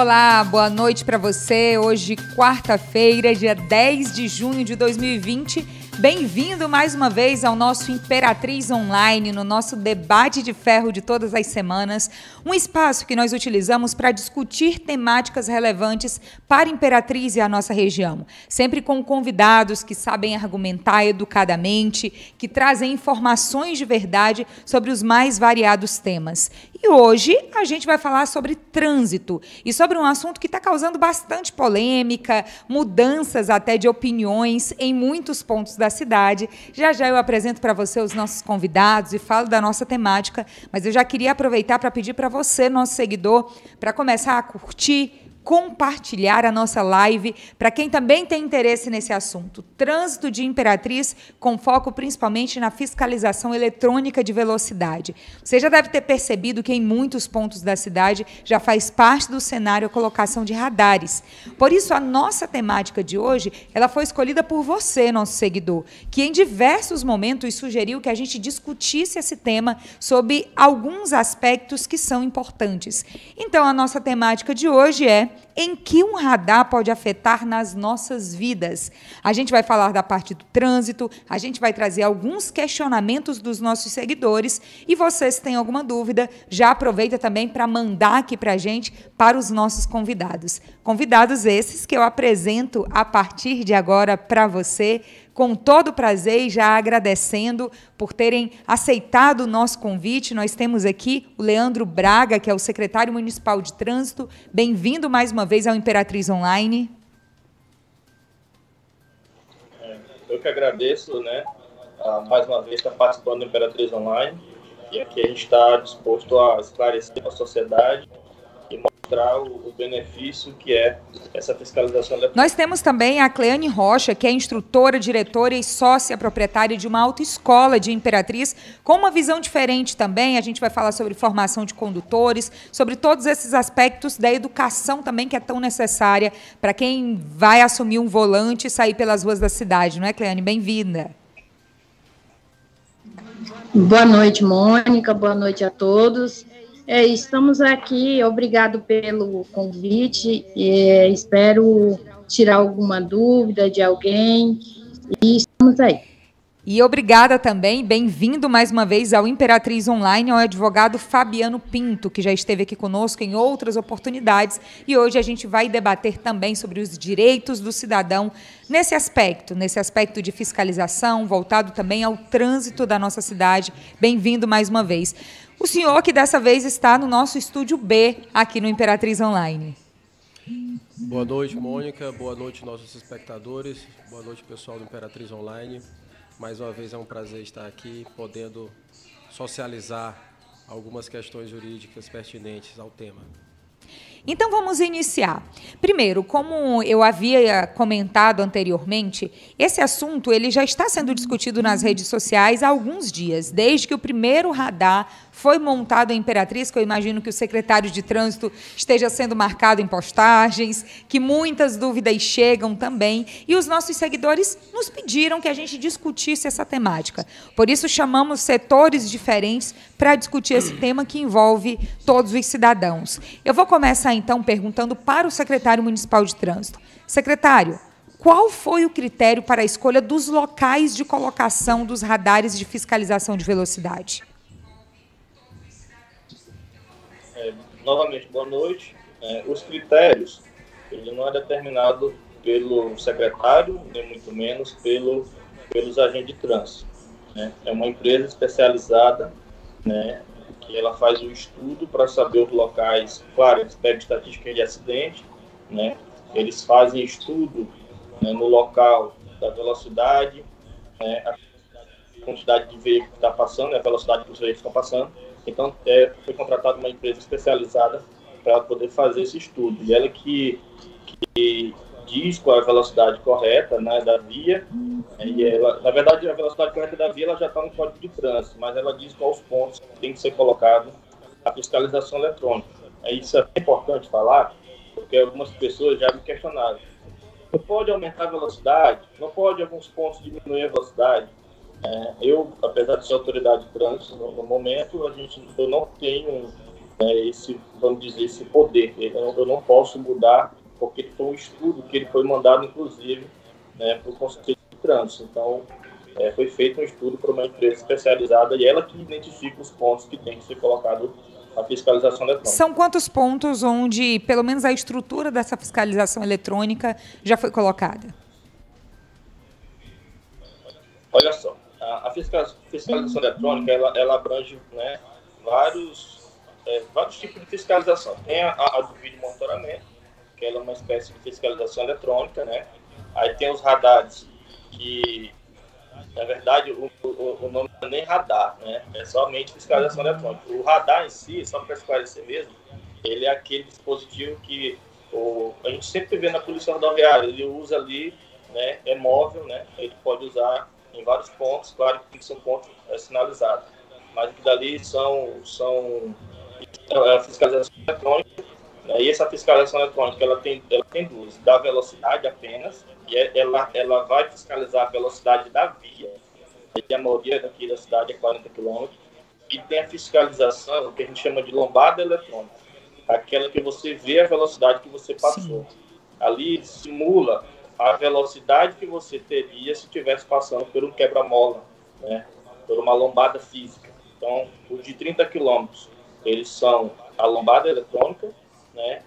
Olá, boa noite para você. Hoje, quarta-feira, dia 10 de junho de 2020. Bem-vindo mais uma vez ao nosso Imperatriz Online, no nosso debate de ferro de todas as semanas, um espaço que nós utilizamos para discutir temáticas relevantes para Imperatriz e a nossa região, sempre com convidados que sabem argumentar educadamente, que trazem informações de verdade sobre os mais variados temas. E hoje a gente vai falar sobre trânsito e sobre um assunto que está causando bastante polêmica, mudanças até de opiniões em muitos pontos da cidade. Já já eu apresento para você os nossos convidados e falo da nossa temática, mas eu já queria aproveitar para pedir para você, nosso seguidor, para começar a curtir compartilhar a nossa live para quem também tem interesse nesse assunto. Trânsito de Imperatriz, com foco principalmente na fiscalização eletrônica de velocidade. Você já deve ter percebido que em muitos pontos da cidade já faz parte do cenário a colocação de radares. Por isso, a nossa temática de hoje ela foi escolhida por você, nosso seguidor, que em diversos momentos sugeriu que a gente discutisse esse tema sobre alguns aspectos que são importantes. Então, a nossa temática de hoje é em que um radar pode afetar nas nossas vidas. A gente vai falar da parte do trânsito, a gente vai trazer alguns questionamentos dos nossos seguidores e você, se tem alguma dúvida, já aproveita também para mandar aqui para a gente, para os nossos convidados. Convidados esses que eu apresento a partir de agora para você com todo prazer e já agradecendo por terem aceitado o nosso convite. Nós temos aqui o Leandro Braga, que é o secretário municipal de trânsito. Bem-vindo mais uma vez ao Imperatriz Online. É, eu que agradeço, né, mais uma vez estar participando do Imperatriz Online e aqui a gente está disposto a esclarecer a sociedade mostrar o, o, benefício que é essa fiscalização eletrônica. Nós temos também a Cleane Rocha, que é instrutora, diretora e sócia proprietária de uma autoescola de Imperatriz, com uma visão diferente também. A gente vai falar sobre formação de condutores, sobre todos esses aspectos da educação também, que é tão necessária para quem vai assumir um volante e sair pelas ruas da cidade, não é, Cleane? Bem-vinda. Boa noite, Mônica. Boa noite a todos. É, estamos aqui, obrigado pelo convite, é, espero tirar alguma dúvida de alguém e estamos aí. E obrigada também, bem-vindo mais uma vez ao Imperatriz Online, ao advogado Fabiano Pinto, que já esteve aqui conosco em outras oportunidades. E hoje a gente vai debater também sobre os direitos do cidadão nesse aspecto, nesse aspecto de fiscalização, voltado também ao trânsito da nossa cidade. Bem-vindo mais uma vez. O senhor que dessa vez está no nosso estúdio B, aqui no Imperatriz Online. Boa noite, Mônica. Boa noite, nossos espectadores. Boa noite, pessoal do Imperatriz Online. Mais uma vez é um prazer estar aqui, podendo socializar algumas questões jurídicas pertinentes ao tema. Então vamos iniciar. Primeiro, como eu havia comentado anteriormente, esse assunto ele já está sendo discutido nas redes sociais há alguns dias, desde que o primeiro radar foi montado em Imperatriz, que eu imagino que o secretário de Trânsito esteja sendo marcado em postagens, que muitas dúvidas chegam também, e os nossos seguidores nos pediram que a gente discutisse essa temática. Por isso, chamamos setores diferentes para discutir esse tema que envolve todos os cidadãos. Eu vou começar, então, perguntando para o secretário municipal de Trânsito. Secretário, qual foi o critério para a escolha dos locais de colocação dos radares de fiscalização de velocidade? Novamente, boa noite. É, os critérios, ele não é determinado pelo secretário, nem muito menos pelo, pelos agentes de trânsito. Né? É uma empresa especializada, né, que ela faz o estudo para saber os locais, claro, eles pegam estatística de acidente, né? eles fazem estudo né, no local da velocidade, né, a quantidade de veículos que está passando, né, a velocidade que os veículos estão passando, então, é, foi contratada uma empresa especializada para poder fazer esse estudo. E ela que, que diz qual é a velocidade correta né, da via. E ela, na verdade, a velocidade correta da via ela já está no código de trânsito, mas ela diz quais pontos que tem que ser colocado a fiscalização eletrônica. É, isso é importante falar, porque algumas pessoas já me questionaram. Não pode aumentar a velocidade? Não pode, em alguns pontos, diminuir a velocidade? É, eu, apesar de ser autoridade de trânsito no, no, momento, a gente, eu não tenho né, esse, vamos dizer, esse poder. Eu, eu não posso mudar, porque foi um estudo que ele foi mandado, inclusive, né, para o Conselho de Trânsito. Então, é, foi feito um estudo por uma empresa especializada e ela que identifica os pontos que tem que ser colocado a fiscalização eletrônica. São quantos pontos onde, pelo menos, a estrutura dessa fiscalização eletrônica já foi colocada? Olha só, a, fiscalização eletrônica ela, ela abrange né, vários, é, vários tipos de fiscalização. Tem a, a do vídeo monitoramento, que ela é uma espécie de fiscalização eletrônica, né? Aí tem os radares, que na verdade o, o, o nome não é nem radar, né? É somente fiscalização eletrônica. O radar em si, só para esclarecer mesmo, ele é aquele dispositivo que o, a gente sempre vê na polícia rodoviária, ele usa ali, né? É móvel, né? Ele pode usar em vários pontos, claro que são pontos é, sinalizados, mas que dali são, são é, fiscalização eletrônica, né, e essa fiscalização eletrônica ela tem, ela tem duas, da velocidade apenas, e é, ela, ela vai fiscalizar a velocidade da via, e a maioria daqui da cidade é 40 km, e tem a fiscalização, que a gente chama de lombada eletrônica, aquela que você vê a velocidade que você passou. Sim. Ali simula a velocidade que você teria se estivesse passando por um quebra-mola, né? por uma lombada física. Então, os de 30 km, eles são a lombada eletrônica, né?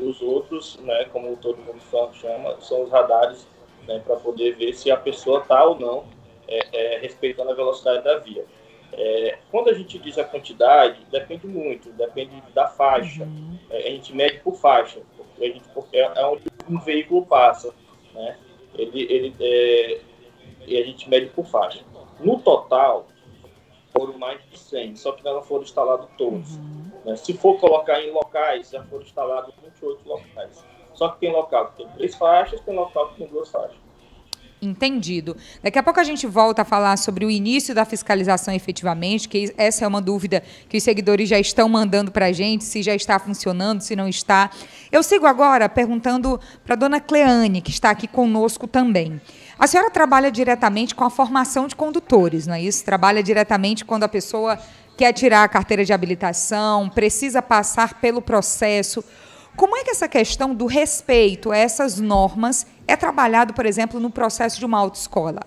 Os outros, né, como todo mundo chama, são os radares, né, para poder ver se a pessoa está ou não é, é, respeitando a velocidade da via. É, quando a gente diz a quantidade, depende muito, depende da faixa. Uhum. É, a gente mede por faixa, porque, a gente, porque é onde um veículo passa né? Ele, ele, é, e a gente mede por faixa. No total, foram mais de 100, só que não foram instalados todos. Uhum. Né? Se for colocar em locais, já foram instalados 28 locais. Só que tem local que tem três faixas, tem local que tem duas faixas. Entendido. Daqui a pouco a gente volta a falar sobre o início da fiscalização efetivamente, que essa é uma dúvida que os seguidores já estão mandando para a gente, se já está funcionando, se não está. Eu sigo agora perguntando para a dona Cleane, que está aqui conosco também. A senhora trabalha diretamente com a formação de condutores, não é isso? Trabalha diretamente quando a pessoa quer tirar a carteira de habilitação, precisa passar pelo processo. Como é que essa questão do respeito a essas normas é trabalhado, por exemplo, no processo de uma autoescola?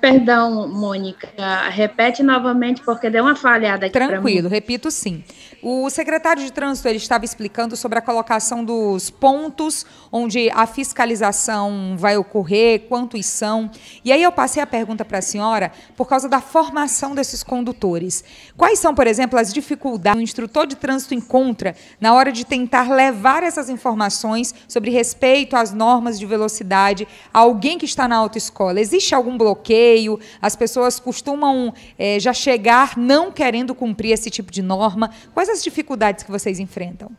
Perdão, Mônica, repete novamente porque deu uma falhada aqui Tranquilo, repito sim. O secretário de Trânsito ele estava explicando sobre a colocação dos pontos onde a fiscalização vai ocorrer, quantos são. E aí eu passei a pergunta para a senhora por causa da formação desses condutores. Quais são, por exemplo, as dificuldades que o instrutor de trânsito encontra na hora de tentar levar essas informações sobre respeito às normas de velocidade a alguém que está na autoescola? Existe algum bloqueio? As pessoas costumam é, já chegar não querendo cumprir esse tipo de norma? Quais Quais as dificuldades que vocês enfrentam?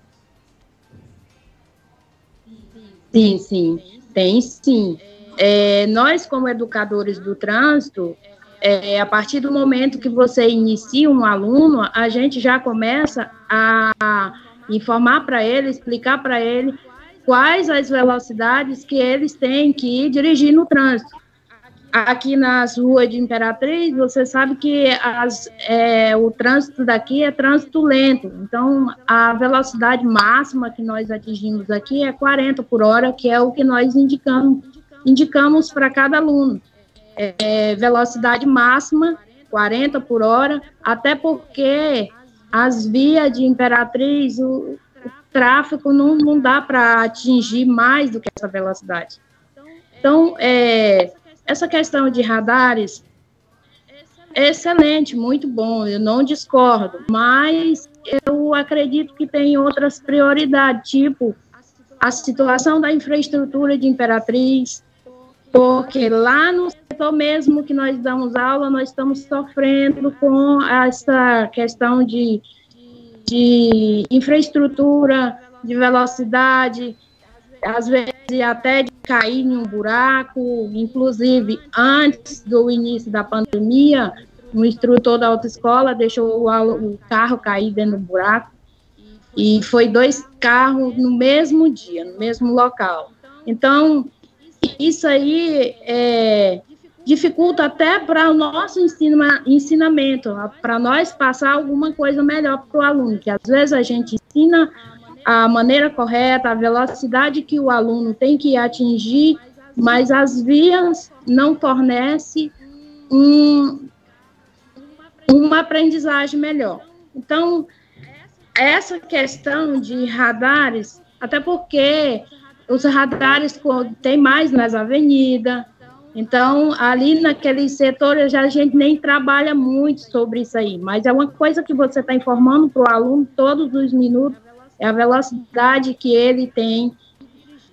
Sim, sim, tem sim. É, nós, como educadores do trânsito, é, a partir do momento que você inicia um aluno, a gente já começa a informar para ele, explicar para ele quais as velocidades que eles têm que ir dirigir no trânsito aqui nas ruas de Imperatriz, você sabe que as, é, o trânsito daqui é trânsito lento, então a velocidade máxima que nós atingimos aqui é 40 por hora, que é o que nós indicamos, indicamos para cada aluno. É, velocidade máxima, 40 por hora, até porque as vias de Imperatriz, o, o tráfego não, não dá para atingir mais do que essa velocidade. Então, é, essa questão de radares é excelente, muito bom, eu não discordo, mas eu acredito que tem outras prioridades, tipo a situação da infraestrutura de Imperatriz, porque lá no setor mesmo que nós damos aula, nós estamos sofrendo com essa questão de, de infraestrutura, de velocidade, às vezes até de cair em um buraco, inclusive antes do início da pandemia, um instrutor da autoescola deixou o, o carro cair dentro do buraco e foi dois carros no mesmo dia, no mesmo local. Então, isso aí é, dificulta até para o nosso ensina, ensinamento, para nós passar alguma coisa melhor para o aluno, que às vezes a gente ensina a maneira correta, a velocidade que o aluno tem que atingir, mas as vias não fornecem um, uma aprendizagem melhor. Então, essa questão de radares, até porque os radares tem mais nas avenidas, então, ali naquele setor, a gente nem trabalha muito sobre isso aí, mas é uma coisa que você está informando para o aluno todos os minutos, é a velocidade que ele tem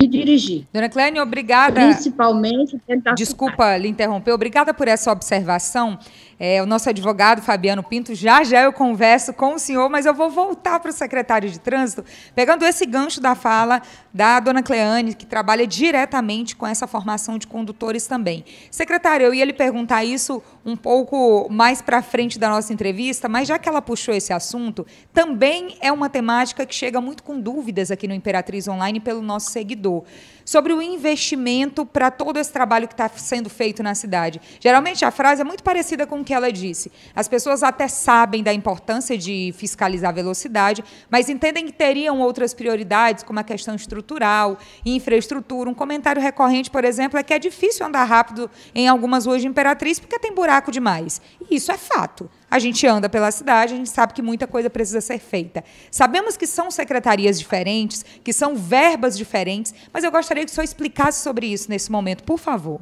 de dirigir. Dona Clênia, obrigada. Principalmente. Desculpa lhe interromper, obrigada por essa observação. É, o nosso advogado Fabiano Pinto, já já eu converso com o senhor, mas eu vou voltar para o secretário de Trânsito, pegando esse gancho da fala da dona Cleane, que trabalha diretamente com essa formação de condutores também. Secretário, eu ia lhe perguntar isso um pouco mais para frente da nossa entrevista, mas já que ela puxou esse assunto, também é uma temática que chega muito com dúvidas aqui no Imperatriz Online pelo nosso seguidor sobre o investimento para todo esse trabalho que está sendo feito na cidade. Geralmente a frase é muito parecida com o que ela disse. As pessoas até sabem da importância de fiscalizar a velocidade, mas entendem que teriam outras prioridades, como a questão estrutural, infraestrutura. Um comentário recorrente, por exemplo, é que é difícil andar rápido em algumas ruas de Imperatriz porque tem buraco demais. E isso é fato. A gente anda pela cidade, a gente sabe que muita coisa precisa ser feita. Sabemos que são secretarias diferentes, que são verbas diferentes, mas eu gostaria que o senhor explicasse sobre isso nesse momento, por favor.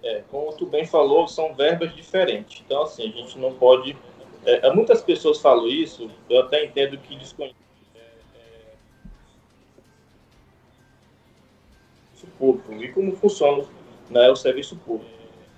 É, como tu bem falou, são verbas diferentes. Então, assim, a gente não pode. É, muitas pessoas falam isso, eu até entendo que desconhecem. público e como funciona né, o serviço público.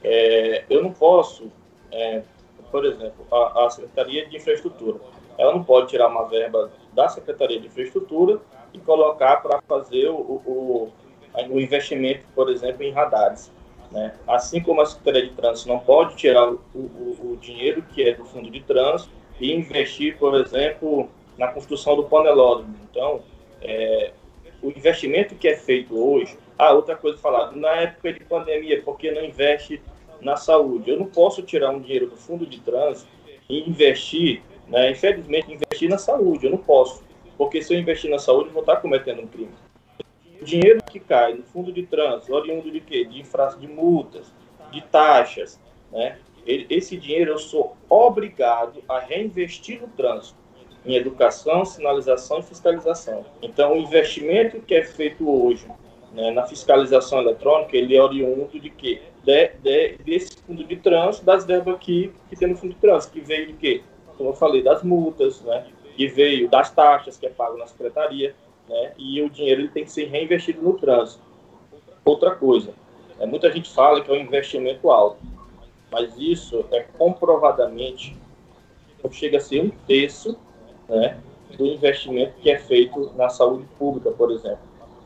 É, eu não posso é, por exemplo, a, a, Secretaria de Infraestrutura. Ela não pode tirar uma verba da Secretaria de Infraestrutura e colocar para fazer o, o, o, investimento, por exemplo, em radares. Né? Assim como a Secretaria de Trânsito não pode tirar o, o, dinheiro que é do fundo de trânsito e investir, por exemplo, na construção do panelódromo. Então, é, o investimento que é feito hoje. Ah, outra coisa falar, na época de pandemia, por que não investe na saúde. Eu não posso tirar um dinheiro do fundo de trânsito e investir, né, infelizmente, investir na saúde. Eu não posso, porque se eu investir na saúde, eu vou estar cometendo um crime. O dinheiro que cai no fundo de trânsito, oriundo de quê? De infra, de multas, de taxas, né? Esse dinheiro eu sou obrigado a reinvestir no trânsito, em educação, sinalização e fiscalização. Então, o investimento que é feito hoje né, na fiscalização eletrônica, ele é oriundo de quê? De, de, desse fundo de trânsito, das verbas que, que tem no fundo de trânsito, que veio de quê? Como eu falei, das multas, né? que veio das taxas que é pago na secretaria, né? e o dinheiro ele tem que ser reinvestido no trânsito. Outra coisa, é, muita gente fala que é um investimento alto, mas isso é comprovadamente, chega a ser um terço né, do investimento que é feito na saúde pública, por exemplo.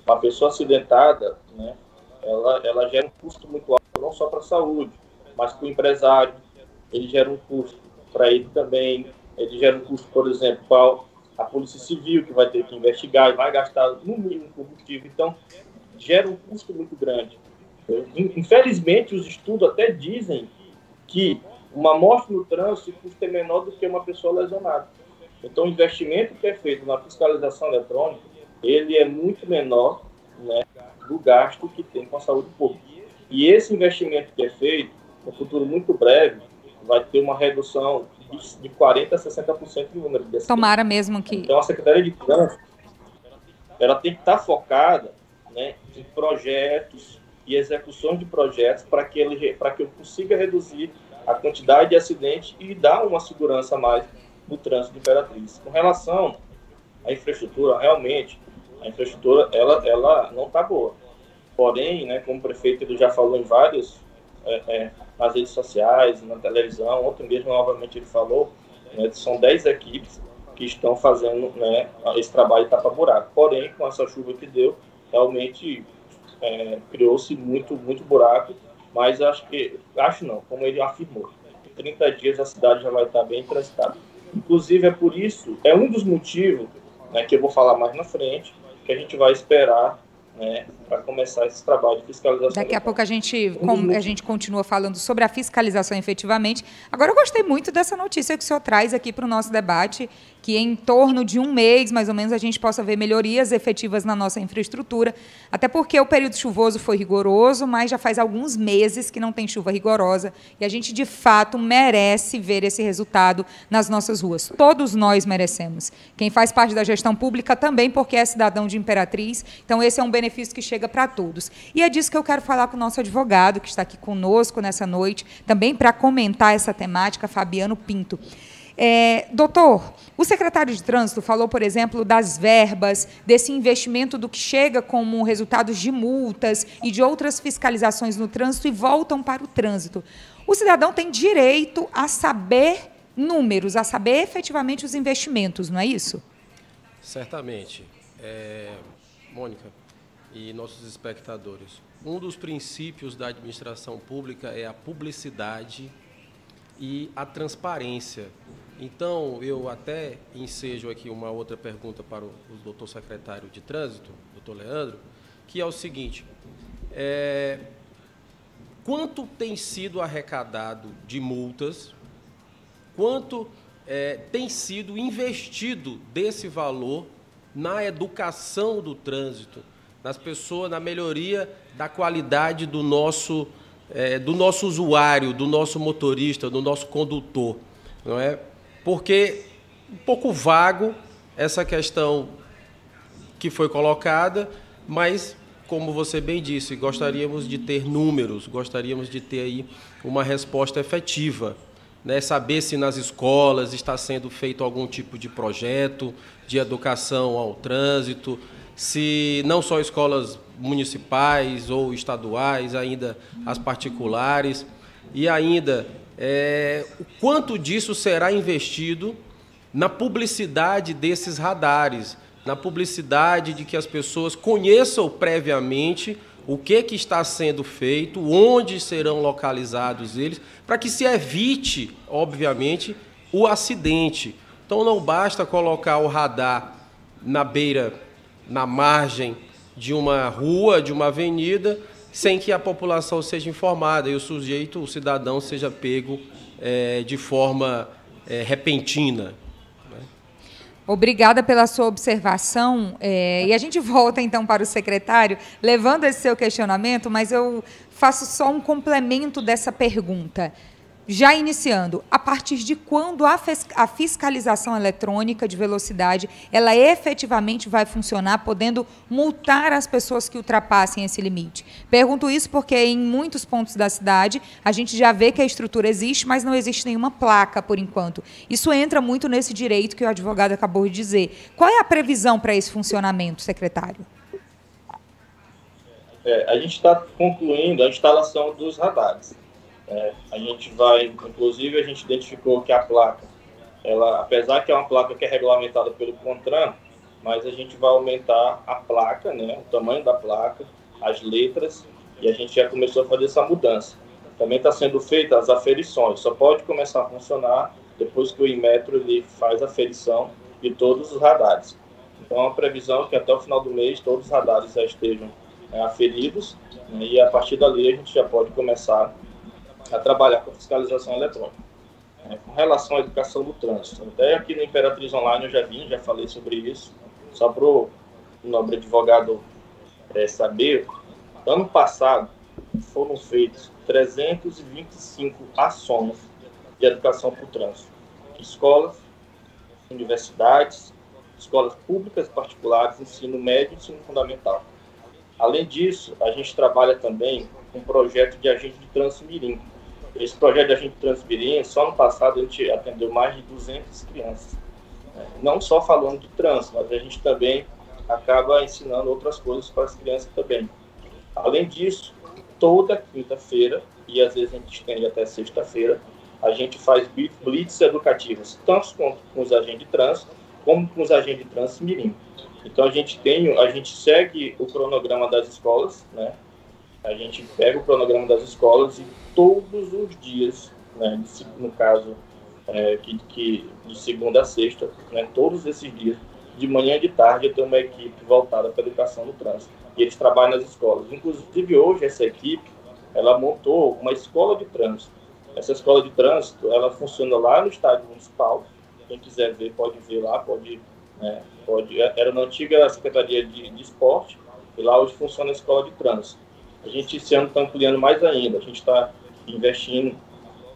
Uma pessoa acidentada, né, ela, ela gera um custo muito alto não só para a saúde, mas para o empresário. Ele gera um custo para ele também. Ele gera um custo, por exemplo, para a Polícia Civil, que vai ter que investigar e vai gastar no mínimo combustível. Então, gera um custo muito grande. Infelizmente, os estudos até dizem que uma morte no trânsito custa menor do que uma pessoa lesionada. Então, o investimento que é feito na fiscalização eletrônica, ele é muito menor né, do gasto que tem com a saúde pública. E esse investimento que é feito, no futuro muito breve, vai ter uma redução de, de 40% a 60% no número de. Tomara mesmo que. Então, a Secretaria de Trânsito ela tem que estar focada né, em projetos e execução de projetos para que, ele, para que eu consiga reduzir a quantidade de acidentes e dar uma segurança a mais no trânsito de Imperatriz. Com relação à infraestrutura, realmente, a infraestrutura ela, ela não está boa. Porém, né, como o prefeito ele já falou em vários, é, é, nas redes sociais, na televisão, ontem mesmo novamente ele falou, né, são 10 equipes que estão fazendo né, esse trabalho tapa-buraco. Porém, com essa chuva que deu, realmente é, criou-se muito, muito buraco, mas acho que, acho não, como ele afirmou, em 30 dias a cidade já vai estar bem transitada. Inclusive, é por isso, é um dos motivos, né, que eu vou falar mais na frente, que a gente vai esperar né, para começar esse trabalho de fiscalização. Daqui a pouco a gente, a gente continua falando sobre a fiscalização efetivamente. Agora, eu gostei muito dessa notícia que o senhor traz aqui para o nosso debate, que em torno de um mês, mais ou menos, a gente possa ver melhorias efetivas na nossa infraestrutura, até porque o período chuvoso foi rigoroso, mas já faz alguns meses que não tem chuva rigorosa, e a gente, de fato, merece ver esse resultado nas nossas ruas. Todos nós merecemos. Quem faz parte da gestão pública também, porque é cidadão de Imperatriz, então esse é um benefício que chega para todos. E é disso que eu quero falar com o nosso advogado, que está aqui conosco nessa noite, também para comentar essa temática, Fabiano Pinto. É, doutor, o secretário de Trânsito falou, por exemplo, das verbas, desse investimento do que chega como resultados de multas e de outras fiscalizações no trânsito e voltam para o trânsito. O cidadão tem direito a saber números, a saber efetivamente os investimentos, não é isso? Certamente. É, Mônica e nossos espectadores, um dos princípios da administração pública é a publicidade e a transparência. Então, eu até ensejo aqui uma outra pergunta para o, doutor secretário de Trânsito, doutor Leandro, que é o seguinte: é, quanto tem sido arrecadado de multas, quanto é, tem sido investido desse valor na educação do trânsito, nas pessoas, na melhoria da qualidade do nosso, é, do nosso usuário, do nosso motorista, do nosso condutor, não é? porque um pouco vago essa questão que foi colocada, mas como você bem disse, gostaríamos de ter números, gostaríamos de ter aí uma resposta efetiva, né? Saber se nas escolas está sendo feito algum tipo de projeto de educação ao trânsito, se não só escolas municipais ou estaduais, ainda as particulares, e ainda é, o quanto disso será investido na publicidade desses radares, na publicidade de que as pessoas conheçam previamente o que, que está sendo feito, onde serão localizados eles, para que se evite, obviamente, o acidente. Então não basta colocar o radar na beira, na margem de uma rua, de uma avenida, sem que a população seja informada e o sujeito, o cidadão, seja pego é, de forma é, repentina. Né? Obrigada pela sua observação. É, e a gente volta então para o secretário, levando esse seu questionamento, mas eu faço só um complemento dessa pergunta já iniciando, a partir de quando a, a, fiscalização eletrônica de velocidade ela efetivamente vai funcionar, podendo multar as pessoas que ultrapassem esse limite? Pergunto isso porque em muitos pontos da cidade a gente já vê que a estrutura existe, mas não existe nenhuma placa por enquanto. Isso entra muito nesse direito que o advogado acabou de dizer. Qual é a previsão para esse funcionamento, secretário? É, a gente está concluindo a instalação dos radares. É, a gente vai, inclusive, a gente identificou que a placa, ela, apesar que é uma placa que é regulamentada pelo CONTRAN, mas a gente vai aumentar a placa, né, o tamanho da placa, as letras, e a gente já começou a fazer essa mudança. Também está sendo feita as aferições, só pode começar a funcionar depois que o Inmetro ele faz a aferição de todos os radares. Então, a previsão é que até o final do mês todos os radares já estejam é, aferidos, né, e a partir dali a gente já pode começar a trabalhar com fiscalização eletrônica. É, com relação à educação do trânsito, até aqui no Imperatriz Online eu já vim, já falei sobre isso, só para o nobre advogado é, saber, ano passado foram feitas 325 ações de educação para o trânsito. Escolas, universidades, escolas públicas particulares, ensino médio e ensino fundamental. Além disso, a gente trabalha também com um projeto de agente de trânsito mirim, esse projeto de agente transferir, só no passado a gente atendeu mais de 200 crianças. Né? Não só falando de trânsito, mas a gente também acaba ensinando outras coisas para as crianças também. Além disso, toda quinta-feira, e às vezes a gente estende até sexta-feira, a gente faz blitz educativas, tanto com, com os agentes de trânsito, como com os agentes de trânsito mirim. Então a gente tem, a gente segue o cronograma das escolas, né? A gente pega o cronograma das escolas e todos os dias, né, no caso, é, que, que, de segunda a sexta, né, todos esses dias, de manhã e de tarde, eu tenho uma equipe voltada para a educação no trânsito. e eles trabalham nas escolas. Inclusive, hoje, essa equipe, ela montou uma escola de trânsito. Essa escola de trânsito, ela funciona lá no estádio municipal. Quem quiser ver, pode ver lá, pode... Né, pode era na antiga Secretaria de, de Esporte, e lá hoje funciona a escola de trânsito. A gente esse ano está ampliando mais ainda, a gente está investindo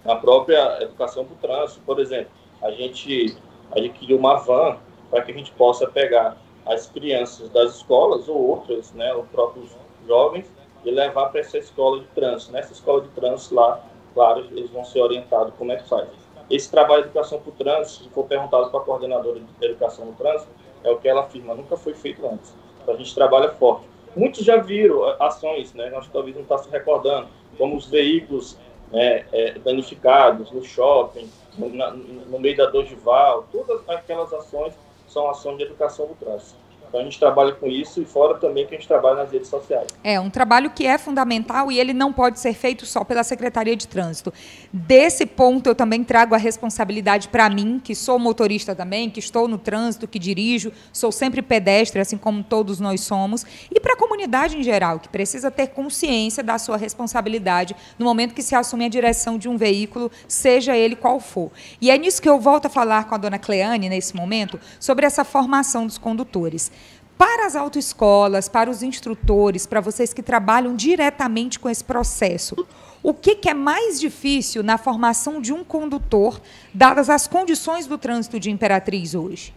na própria educação do trânsito. Por exemplo, a gente adquiriu uma van para que a gente possa pegar as crianças das escolas ou outras, né, os próprios jovens, e levar para essa escola de trânsito. Nessa escola de trânsito lá, claro, eles vão ser orientados como é que faz. Esse trabalho de educação para o trânsito, se for perguntado para a coordenadora de educação do trânsito, é o que ela afirma, nunca foi feito antes. Então a gente trabalha forte. Muitos já viram ações, né, nós talvez não está se recordando, como os veículos né, é, danificados no shopping, no, na, no meio da Dogival, todas aquelas ações são ações de educação do trânsito. Então a gente trabalha com isso e fora também que a gente trabalha nas redes sociais. É um trabalho que é fundamental e ele não pode ser feito só pela Secretaria de Trânsito. Desse ponto eu também trago a responsabilidade para mim, que sou motorista também, que estou no trânsito, que dirijo, sou sempre pedestre, assim como todos nós somos, e para a comunidade em geral, que precisa ter consciência da sua responsabilidade no momento que se assume a direção de um veículo, seja ele qual for. E é nisso que eu volto a falar com a dona Cleane nesse momento sobre essa formação dos condutores. Para as autoescolas, para os instrutores, para vocês que trabalham diretamente com esse processo, o que, que, é mais difícil na formação de um condutor, dadas as condições do trânsito de Imperatriz hoje?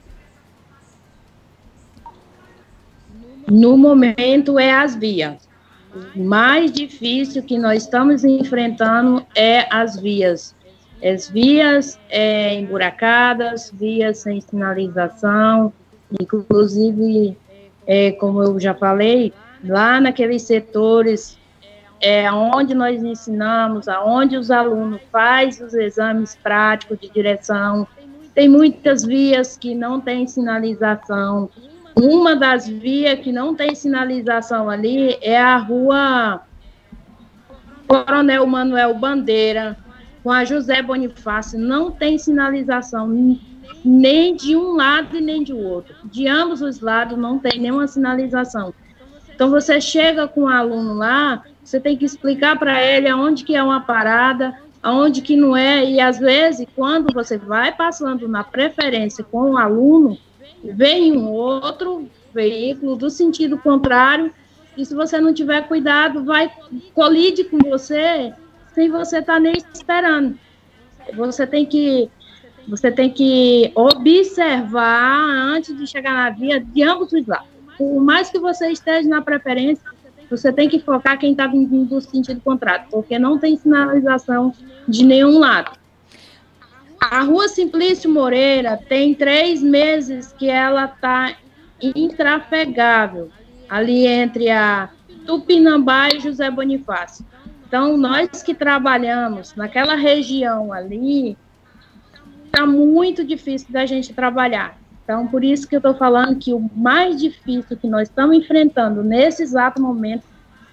No momento é as vias. O mais difícil que nós estamos enfrentando é as vias. As vias é, emburacadas, vias sem sinalização, inclusive é, como eu já falei, lá naqueles setores é onde nós ensinamos, aonde os alunos fazem os exames práticos de direção. Tem muitas vias que não tem sinalização. Uma das vias que não tem sinalização ali é a rua Coronel Manuel Bandeira, com a José Bonifácio. Não tem sinalização nem de um lado e nem de outro. De ambos os lados não tem nenhuma sinalização. Então você chega com o aluno lá, você tem que explicar para ele aonde que é uma parada, aonde que não é, e às vezes quando você vai passando na preferência com o aluno, vem um outro veículo do sentido contrário, e se você não tiver cuidado, vai colide com você sem você estar tá nem esperando. Você tem que você tem que observar antes de chegar na via de ambos os lados. Por mais que você esteja na preferência, você tem que focar quem está vindo do sentido contrário, porque não tem sinalização de nenhum lado. A rua Simplício Moreira tem três meses que ela está intrafegável, ali entre a Tupinambá e José Bonifácio. Então, nós que trabalhamos naquela região ali, está muito difícil da gente trabalhar. Então, por isso que eu estou falando que o mais difícil que nós estamos enfrentando nesse exato momento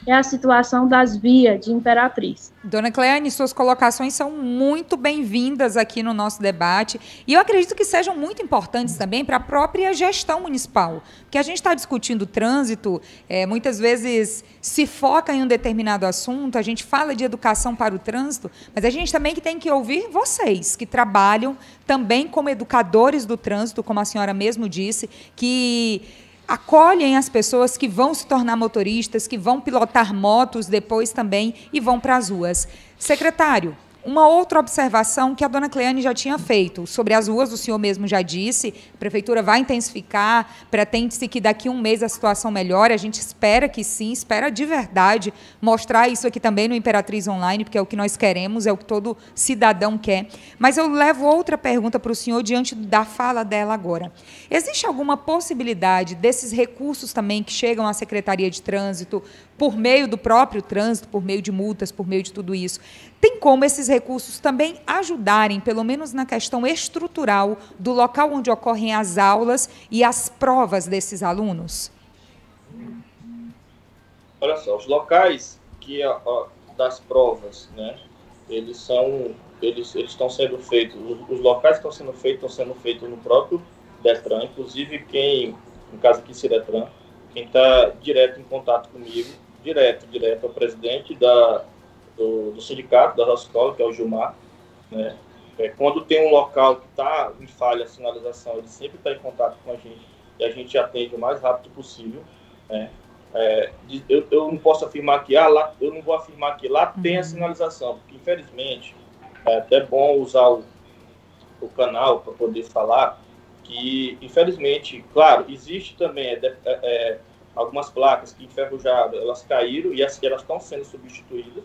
é a situação das vias de Imperatriz. Dona Cleane, suas colocações são muito bem-vindas aqui no nosso debate e eu acredito que sejam muito importantes também para a própria gestão municipal, porque a gente está discutindo trânsito, é, muitas vezes se foca em um determinado assunto, a gente fala de educação para o trânsito, mas a gente também tem que ouvir vocês que trabalham também como educadores do trânsito, como a senhora mesmo disse, que acolhem as pessoas que vão se tornar motoristas, que vão pilotar motos depois também e vão para as ruas. Secretário, uma outra observação que a dona Cleane já tinha feito sobre as ruas, o senhor mesmo já disse, a prefeitura vai intensificar, pretende-se que daqui a um mês a situação melhore, a gente espera que sim, espera de verdade mostrar isso aqui também no Imperatriz Online, porque é o que nós queremos, é o que todo cidadão quer. Mas eu levo outra pergunta para o senhor diante da fala dela agora. Existe alguma possibilidade desses recursos também que chegam à Secretaria de Trânsito, por meio do próprio trânsito, por meio de multas, por meio de tudo isso. Tem como esses recursos também ajudarem, pelo menos na questão estrutural, do local onde ocorrem as aulas e as provas desses alunos? Olha só, os locais que ó, das provas, né, eles são, eles, eles estão sendo feitos, os, os locais que estão sendo feitos estão sendo feitos no próprio Detran, inclusive quem, no caso aqui, Ciretran, quem está direto em contato comigo, direto, direto, é o presidente da, do, do sindicato da nossa escola, que é o Gilmar, né? É, quando tem um local que está em falha a sinalização, ele sempre está em contato com a gente e a gente atende o mais rápido possível. Né? É, eu, eu, não posso afirmar que ah, lá, eu não vou afirmar que lá tem a uhum. sinalização, porque infelizmente é até bom usar o, o canal para poder falar que infelizmente, claro, existe também é, é, é algumas placas que enferrujaram, elas caíram e elas estão sendo substituídas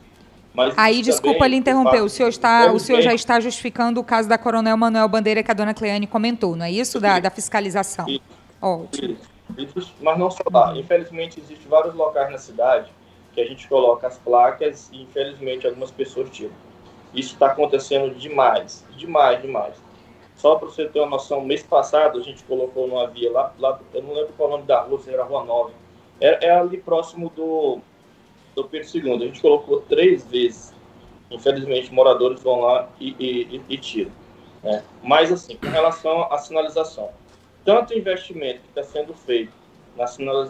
mas Aí, desculpa lhe interromper, o senhor, está, o senhor já está justificando o caso da Coronel Manuel Bandeira que a dona Cleane comentou, não é isso? Da, da fiscalização. Isso. Ótimo. Isso. Mas não só lá. Infelizmente, existem vários locais na cidade que a gente coloca as placas e, infelizmente, algumas pessoas tiram. Isso está acontecendo demais, demais, demais. Só para você ter uma noção, mês passado a gente colocou numa via lá, lá eu não lembro qual o nome da rua, se era Rua 9. É, é ali próximo do, do Pedro II. A gente colocou três vezes. Infelizmente, moradores vão lá e, e, e tiram. Né? Mas, assim, com relação à sinalização, tanto o investimento que está sendo feito na,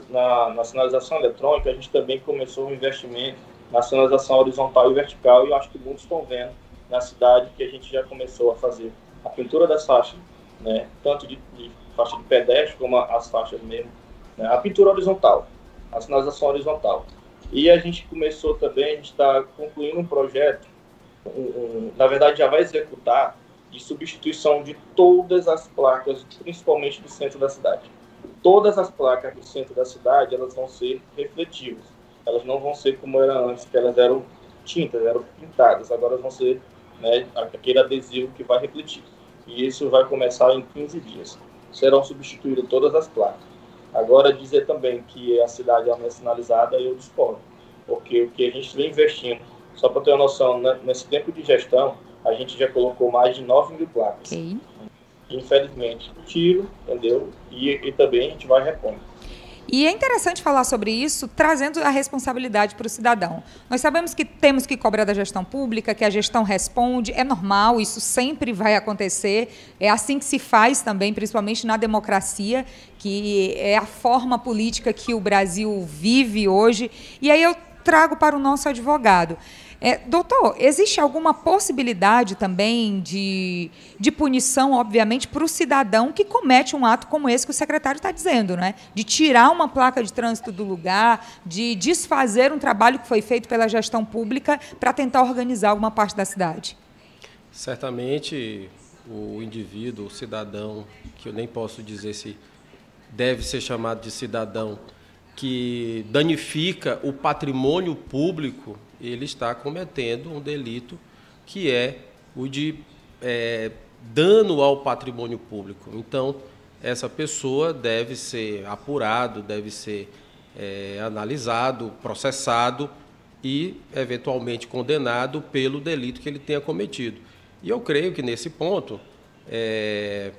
na, na, sinalização eletrônica, a gente também começou um investimento na sinalização horizontal e vertical, e eu acho que muitos estão vendo na cidade que a gente já começou a fazer a pintura das faixas, né? tanto de, de faixa de pedestre como as faixas mesmo, né? a pintura horizontal, a sinalização horizontal. E a gente começou também, a gente está concluindo um projeto, um, um, na verdade já vai executar, de substituição de todas as placas, principalmente do centro da cidade. Todas as placas do centro da cidade, elas vão ser refletivas. Elas não vão ser como era antes, que elas eram tintas, eram pintadas. Agora vão ser né, aquele adesivo que vai refletir. E isso vai começar em 15 dias. Serão substituídas todas as placas. Agora, dizer também que a cidade é sinalizada, eu discordo, porque o que a gente vem investindo, só para ter uma noção, né, nesse tempo de gestão, a gente já colocou mais de 9 mil placas. Okay. Infelizmente, tiro, entendeu? E, e também a gente vai repondo. E é interessante falar sobre isso, trazendo a responsabilidade para o cidadão. Nós sabemos que temos que cobrar da gestão pública, que a gestão responde, é normal, isso sempre vai acontecer. É assim que se faz também, principalmente na democracia, que é a forma política que o Brasil vive hoje. E aí eu trago para o nosso advogado. É, doutor, existe alguma possibilidade também de, de punição, obviamente, para o cidadão que comete um ato como esse que o secretário está dizendo, né? De tirar uma placa de trânsito do lugar, de desfazer um trabalho que foi feito pela gestão pública para tentar organizar alguma parte da cidade? Certamente o indivíduo, o cidadão, que eu nem posso dizer se deve ser chamado de cidadão, que danifica o patrimônio público ele está cometendo um delito que é o de é, dano ao patrimônio público. Então, essa pessoa deve ser apurado, deve ser é, analisado, processado e, eventualmente, condenado pelo delito que ele tenha cometido. E eu creio que, nesse ponto, é,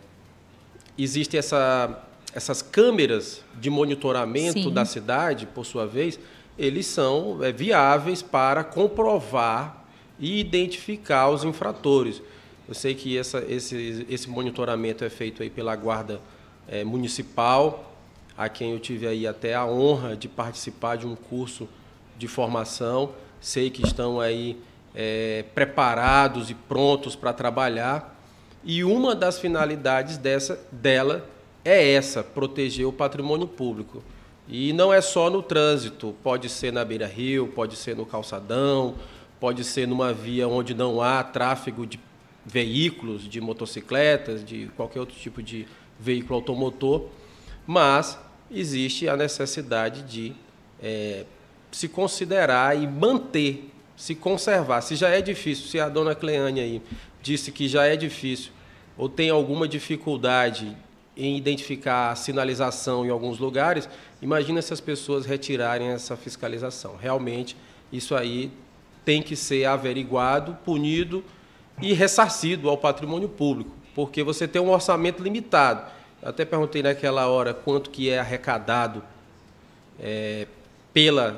existe essa, essas câmeras de monitoramento Sim. da cidade, por sua vez, eles são é, viáveis para comprovar e identificar os infratores. Eu sei que essa, esse, esse monitoramento é feito aí pela Guarda é, Municipal, a quem eu tive aí até a honra de participar de um curso de formação. Sei que estão aí é, preparados e prontos para trabalhar. E uma das finalidades dessa, dela é essa, proteger o patrimônio público. E não é só no trânsito, pode ser na beira-rio, pode ser no calçadão, pode ser numa via onde não há tráfego de veículos, de motocicletas, de qualquer outro tipo de veículo automotor, mas existe a necessidade de é, se considerar e manter, se conservar. Se já é difícil, se a dona Cleane aí disse que já é difícil ou tem alguma dificuldade em identificar a sinalização em alguns lugares, imagina se as pessoas retirarem essa fiscalização. Realmente, isso aí tem que ser averiguado, punido e ressarcido ao patrimônio público, porque você tem um orçamento limitado. Eu até perguntei naquela hora quanto que é arrecadado é, pelas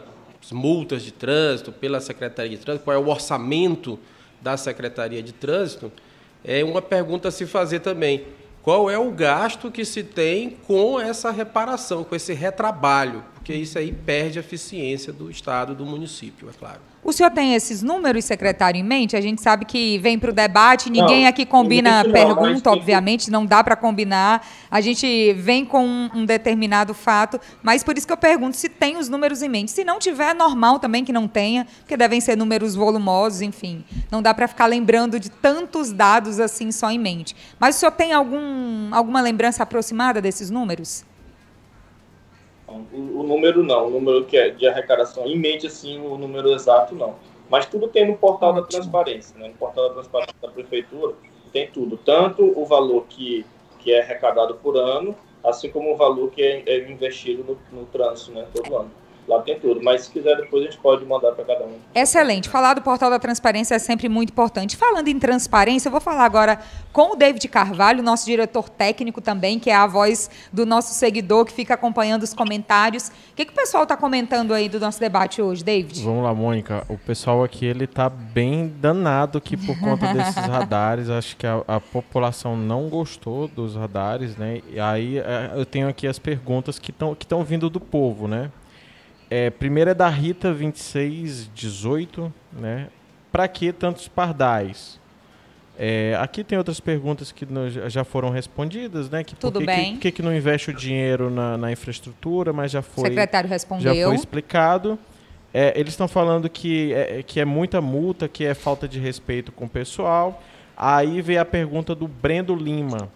multas de trânsito, pela Secretaria de Trânsito, qual é o orçamento da Secretaria de Trânsito, é uma pergunta a se fazer também qual é o gasto que se tem com essa reparação, com esse retrabalho, porque isso aí perde a eficiência do Estado, do município, é claro. O senhor tem esses números, secretário, em mente? A gente sabe que vem para o debate, ninguém não, aqui combina não, pergunta, obviamente, não dá para combinar. A gente vem com um, um, determinado fato, mas por isso que eu pergunto se tem os números em mente. Se não tiver, é normal também que não tenha, porque devem ser números volumosos, enfim. Não dá para ficar lembrando de tantos dados assim só em mente. Mas o senhor tem algum, alguma lembrança aproximada desses números? O, o, número não, o número que é de arrecadação em mente, assim, o número exato não. Mas tudo tem no portal da transparência, né? No portal da transparência da prefeitura tem tudo, tanto o valor que, que é arrecadado por ano, assim como o valor que é, é investido no, no trânsito, né? Todo ano. Lá tem tudo, mas se quiser depois a gente pode mandar para cada um. Excelente. Falar do portal da transparência é sempre muito importante. Falando em transparência, eu vou falar agora com o David Carvalho, nosso diretor técnico também, que é a voz do nosso seguidor que fica acompanhando os comentários. O que, que o pessoal está comentando aí do nosso debate hoje, David? Vamos lá, Mônica. O pessoal aqui ele está bem danado aqui por conta desses radares. Acho que a, a, população não gostou dos radares, né? E aí é, eu tenho aqui as perguntas que estão que vindo do povo, né? É, primeiro é da Rita 2618, né? Para que tantos pardais? É, aqui tem outras perguntas que no, já foram respondidas, né? Que Tudo por que, bem. Por que, que, não investe o dinheiro na, na, infraestrutura, mas já foi. O secretário respondeu. Já foi explicado. É, eles estão falando que é, que é muita multa, que é falta de respeito com o pessoal. Aí vem a pergunta do Brendo Lima.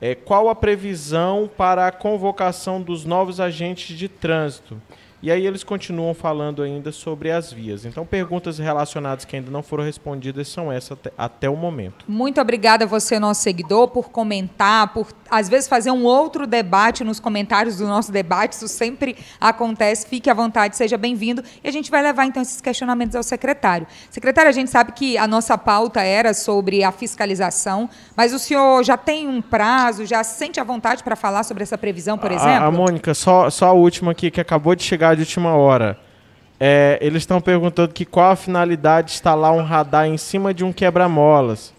É, qual a previsão para a convocação dos novos agentes de trânsito? E aí eles continuam falando ainda sobre as vias. Então, perguntas relacionadas que ainda não foram respondidas são essas até, até o momento. Muito obrigada a você, nosso seguidor, por comentar, por às vezes fazer um outro debate nos comentários do nosso debate. Isso sempre acontece. Fique à vontade, seja bem-vindo. E a gente vai levar, então, esses questionamentos ao secretário. Secretário, a gente sabe que a nossa pauta era sobre a fiscalização, mas o senhor já tem um prazo, já sente à vontade para falar sobre essa previsão, por exemplo? A, a Mônica, só, só a última aqui, que acabou de chegar de última hora. É, eles estão perguntando que qual a finalidade de instalar um radar em cima de um quebra-molas,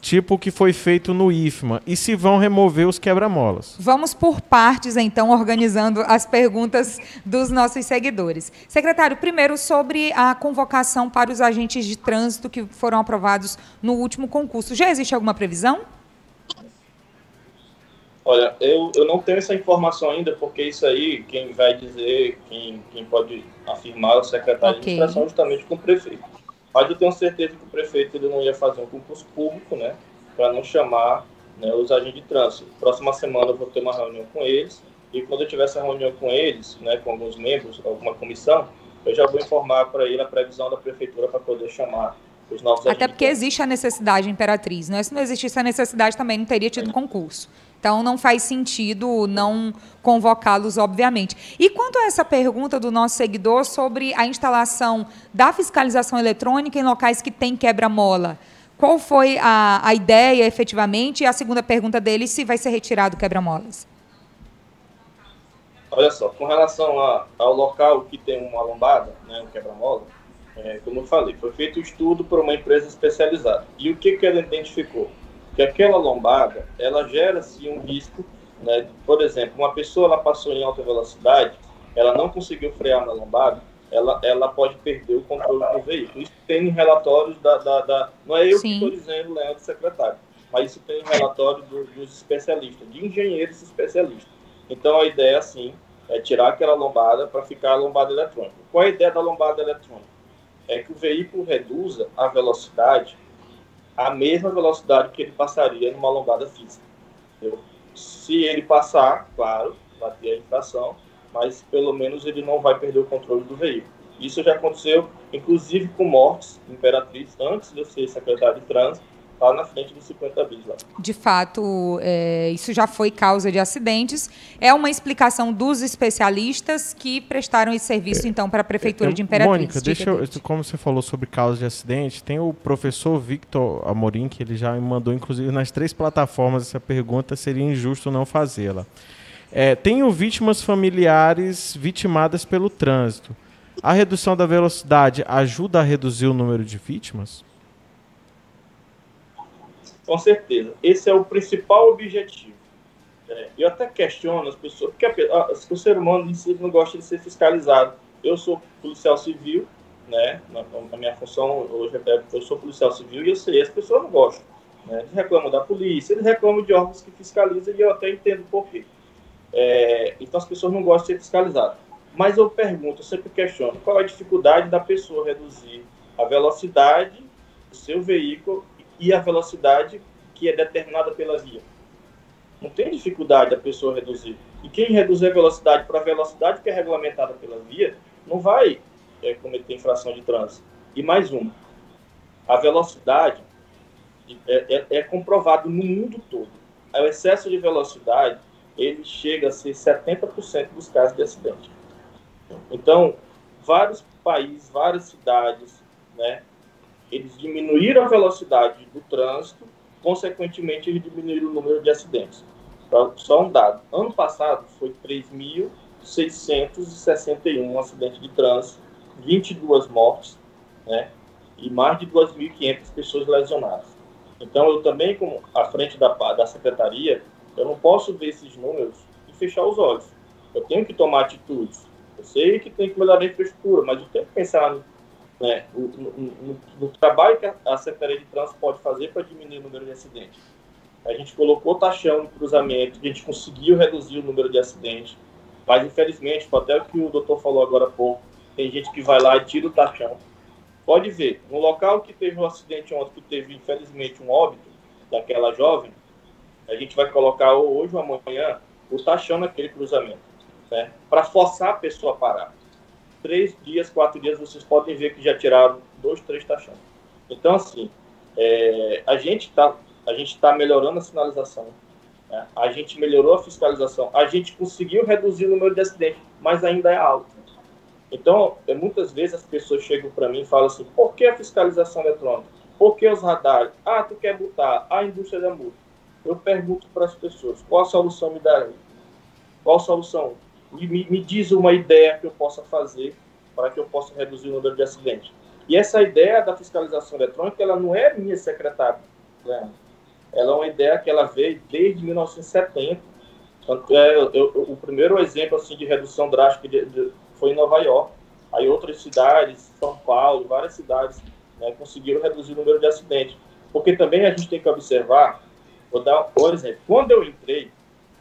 tipo o que foi feito no IFMA, e se vão remover os quebra-molas. Vamos por partes, então, organizando as perguntas dos nossos seguidores. Secretário, primeiro sobre a convocação para os agentes de trânsito que foram aprovados no último concurso. Já existe alguma previsão? Olha, eu, eu não tenho essa informação ainda, porque isso aí, quem vai dizer, quem, quem pode afirmar é o secretário okay. de administração justamente com o prefeito. Mas eu tenho certeza que o prefeito ele não ia fazer um concurso público, né, para não chamar né, os agentes de trânsito. Próxima semana eu vou ter uma reunião com eles, e quando eu tiver essa reunião com eles, né, com alguns membros, alguma comissão, eu já vou informar para ele a previsão da prefeitura para poder chamar os novos Até porque existe a necessidade imperatriz, né? Se não existisse a necessidade, também não teria tido concurso. Então, não faz sentido não convocá-los, obviamente. E quanto a essa pergunta do nosso seguidor sobre a instalação da fiscalização eletrônica em locais que tem quebra-mola, qual foi a, a ideia efetivamente? E a segunda pergunta dele, se vai ser retirado quebra-molas. Olha só, com relação a, ao local que tem uma lombada, né, um quebra-mola, é, como eu falei, foi feito um estudo por uma empresa especializada. E o que, que ela identificou? Que aquela lombada ela gera sim um risco, né? Por exemplo, uma pessoa ela passou em alta velocidade, ela não conseguiu frear na lombada, ela, ela pode perder o controle do veículo. Isso tem em relatórios da, da, da não é eu sim. que estou dizendo, Leandro, secretário, mas isso tem em relatório do, dos especialistas, de engenheiros especialistas. Então a ideia assim é tirar aquela lombada para ficar a lombada eletrônica. Qual é a ideia da lombada eletrônica? É que o veículo reduza a velocidade a mesma velocidade que ele passaria numa lombada física. Entendeu? Se ele passar, claro, vai ter a infração, mas pelo menos ele não vai perder o controle do veículo. Isso já aconteceu, inclusive com mortes imperatriz, antes de eu ser secretário de trânsito, lá na frente dos 50 bis. Lá. De fato, é, isso já foi causa de acidentes. É uma explicação dos especialistas que prestaram esse serviço, é, então, para a Prefeitura é, de Imperatriz. Mônica, deixa eu, como você falou sobre causa de acidente, tem o professor Victor Amorim, que ele já me mandou, inclusive, nas três plataformas essa pergunta, seria injusto não fazê-la. É, tenho vítimas familiares vitimadas pelo trânsito. A redução da velocidade ajuda a reduzir o número de vítimas? Com certeza. Esse é o principal objetivo. É, eu até questiono as pessoas, porque a, a, o ser humano si não gosta de ser fiscalizado. Eu sou policial civil, né? Na, na minha função hoje é, eu sou policial civil e eu sei, as pessoas não gostam. Né? Eles reclamam da polícia, eles reclamam de órgãos que fiscalizam e eu até entendo por quê. É, então as pessoas não gostam de ser fiscalizadas. Mas eu pergunto, eu sempre questiono, qual é a dificuldade da pessoa reduzir a velocidade do seu veículo e a velocidade que é determinada pela via? Não tem dificuldade da pessoa reduzir. E quem reduzir a velocidade para a velocidade que é regulamentada pela via, não vai é, cometer infração de trânsito. E mais uma, a velocidade é, é, é comprovado no mundo todo. O excesso de velocidade ele chega a ser 70% dos casos de acidente. Então, vários países, várias cidades, né, eles diminuíram a velocidade do trânsito, consequentemente, eles diminuíram o número de acidentes. Só um dado: ano passado foi 3.661 acidentes de trânsito, 22 mortes, né, e mais de 2.500 pessoas lesionadas. Então, eu também, como à frente da, da secretaria, eu não posso ver esses números e fechar os olhos. Eu tenho que tomar atitudes. Eu sei que tem que melhorar a infraestrutura, mas eu tenho que pensar né, no, no, no trabalho que a Secretaria de Trânsito pode fazer para diminuir o número de acidentes. A gente colocou taxão no cruzamento, a gente conseguiu reduzir o número de acidentes, mas infelizmente, até o que o doutor falou agora há pouco, tem gente que vai lá e tira o taxão. Pode ver, no local que teve um acidente ontem, que teve infelizmente um óbito daquela jovem, a gente vai colocar hoje ou amanhã o taxão naquele cruzamento né, para forçar a pessoa a parar. Três dias, quatro dias, vocês podem ver que já tiraram dois, três taxões. Então, assim, é, a gente está a gente está melhorando a sinalização, né? a gente melhorou a fiscalização, a gente conseguiu reduzir o número de acidentes, mas ainda é alto. Então, é, muitas vezes as pessoas chegam para mim e falam assim: por que a fiscalização eletrônica? Por que os radares? Ah, tu quer botar a indústria da multa. Eu pergunto para as pessoas: qual solução me dará? Qual solução? Me, me diz uma ideia que eu possa fazer para que eu possa reduzir o número de acidentes. E essa ideia da fiscalização eletrônica, ela não é minha secretária, né? ela é uma ideia que ela veio desde 1970. É, eu, o primeiro exemplo assim de redução drástica de, de, foi em Nova York. Aí outras cidades, São Paulo, várias cidades, né, conseguiram reduzir o número de acidentes. Porque também a gente tem que observar, vou dar um exemplo. Quando eu entrei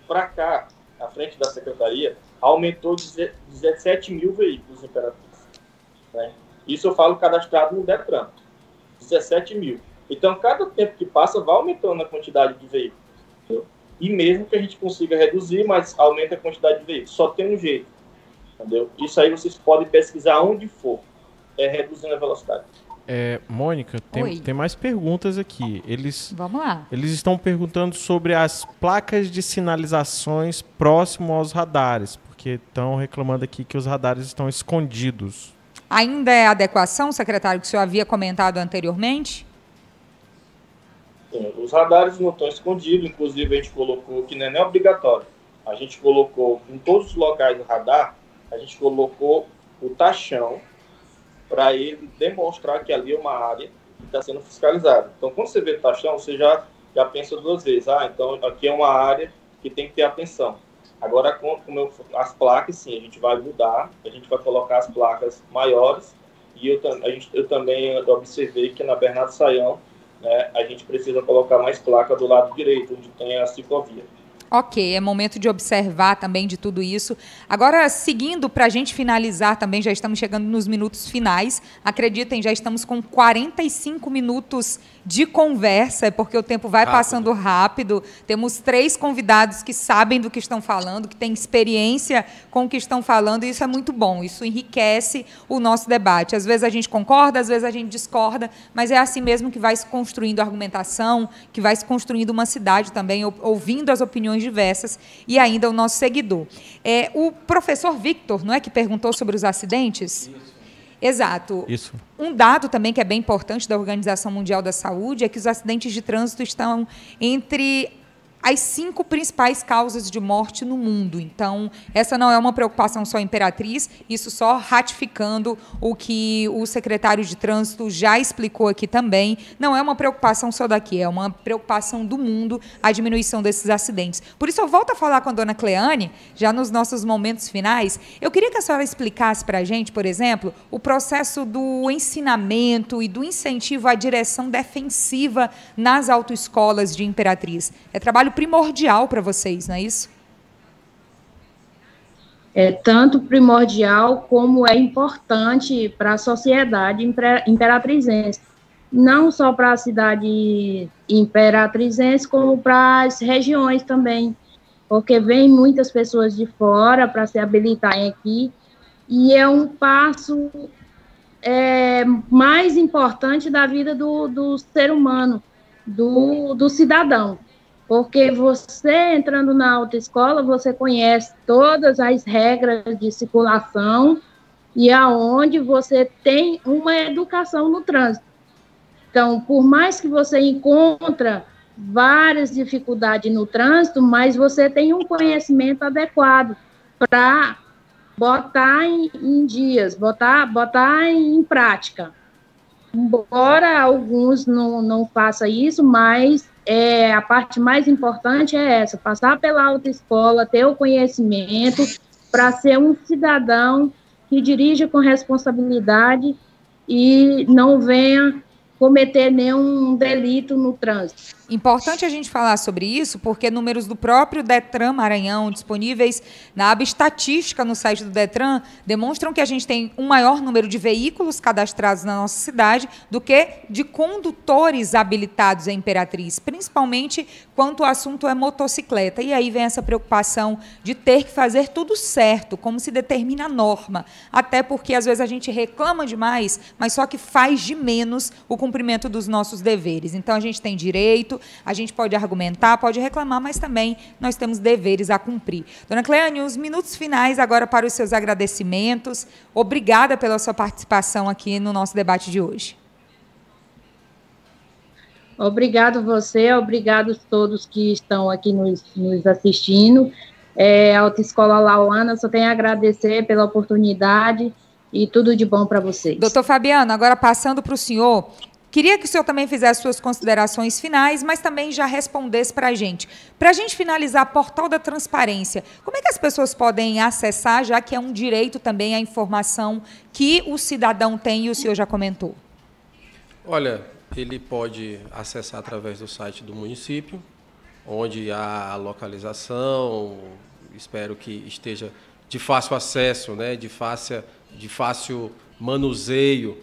para cá, à frente da secretaria, aumentou 17 mil veículos Imperatriz. Né? Isso eu falo cadastrado no DETRAN. 17 mil. Então, cada tempo que passa, vai aumentando a quantidade de veículos. Entendeu? E mesmo que a gente consiga reduzir, mas aumenta a quantidade de veículos. Só tem um jeito. Entendeu? Isso aí vocês podem pesquisar onde for. É reduzindo a velocidade. É, Mônica, tem, tem, mais perguntas aqui. Eles, Vamos lá. Eles estão perguntando sobre as placas de sinalizações próximo aos radares porque estão reclamando aqui que os radares estão escondidos. Ainda é adequação, secretário, que o senhor havia comentado anteriormente? Sim, os radares não estão escondidos, inclusive a gente colocou que não é nem obrigatório. A gente colocou em todos os locais do radar, a gente colocou o taxão para ele demonstrar que ali é uma área que está sendo fiscalizada. Então, quando você vê o taxão, você já, já pensa duas vezes. Ah, então aqui é uma área que tem que ter atenção. Agora, com, com meu, as placas, sim, a gente vai mudar, a gente vai colocar as placas maiores, e eu, a gente, eu também observei que na Bernardo Saião, né, a gente precisa colocar mais placa do lado direito, onde tem a ciclovia. Ok, é momento de observar também de tudo isso. Agora, seguindo para a gente finalizar também, já estamos chegando nos minutos finais. Acreditem, já estamos com 45 minutos de conversa, é porque o tempo vai rápido. passando rápido. Temos três convidados que sabem do que estão falando, que têm experiência com o que estão falando, e isso é muito bom. Isso enriquece o nosso debate. Às vezes a gente concorda, às vezes a gente discorda, mas é assim mesmo que vai se construindo a argumentação, que vai se construindo uma cidade também, ouvindo as opiniões diversas e ainda o nosso seguidor. É, o professor Victor, não é que perguntou sobre os acidentes? Isso. Exato. Isso. Um dado também que é bem importante da Organização Mundial da Saúde é que os acidentes de trânsito estão entre as cinco principais causas de morte no mundo. Então, essa não é uma preocupação só imperatriz, isso só ratificando o que o secretário de Trânsito já explicou aqui também. Não é uma preocupação só daqui, é uma preocupação do mundo a diminuição desses acidentes. Por isso, eu volto a falar com a dona Cleane, já nos nossos momentos finais. Eu queria que a senhora explicasse para a gente, por exemplo, o processo do ensinamento e do incentivo à direção defensiva nas autoescolas de Imperatriz. É trabalho trabalho primordial para vocês, não é isso? É tanto primordial como é importante para a sociedade imperatrizense. Não só para a cidade imperatrizense, como para as regiões também. Porque vem muitas pessoas de fora para se habilitarem aqui, e é um passo é, mais importante da vida do, do ser humano, do, do cidadão porque você entrando na autoescola, você conhece todas as regras de circulação e aonde você tem uma educação no trânsito. Então, por mais que você encontra várias dificuldades no trânsito, mas você tem um conhecimento adequado para botar em, em, dias, botar, botar em prática. Embora alguns não, não façam isso, mas é, a parte mais importante é essa: passar pela autoescola, ter o conhecimento para ser um cidadão que dirija com responsabilidade e não venha cometer nenhum delito no trânsito. Importante a gente falar sobre isso, porque números do próprio Detran Maranhão, disponíveis na aba estatística no site do Detran, demonstram que a gente tem um maior número de veículos cadastrados na nossa cidade do que de condutores habilitados em Imperatriz, principalmente quanto o assunto é motocicleta. E aí vem essa preocupação de ter que fazer tudo certo, como se determina a norma. Até porque às vezes a gente reclama demais, mas só que faz de menos o cumprimento dos nossos deveres. Então a gente tem direito, a gente pode argumentar, pode reclamar, mas também nós temos deveres a cumprir. Dona Cleane, os minutos finais agora para os seus agradecimentos. Obrigada pela sua participação aqui no nosso debate de hoje. Obrigado você, obrigado todos que estão aqui nos, nos assistindo. É, a Autoescola Lauana só tem a agradecer pela oportunidade e tudo de bom para vocês. Doutor Fabiano, agora passando para o senhor, Queria que o senhor também fizesse suas considerações finais, mas também já respondesse para a gente. Para a gente finalizar, portal da transparência, como é que as pessoas podem acessar, já que é um direito também a informação que o cidadão tem e o senhor já comentou? Olha, ele pode acessar através do site do município, onde há a localização, espero que esteja de fácil acesso, né, de, fácil, de fácil manuseio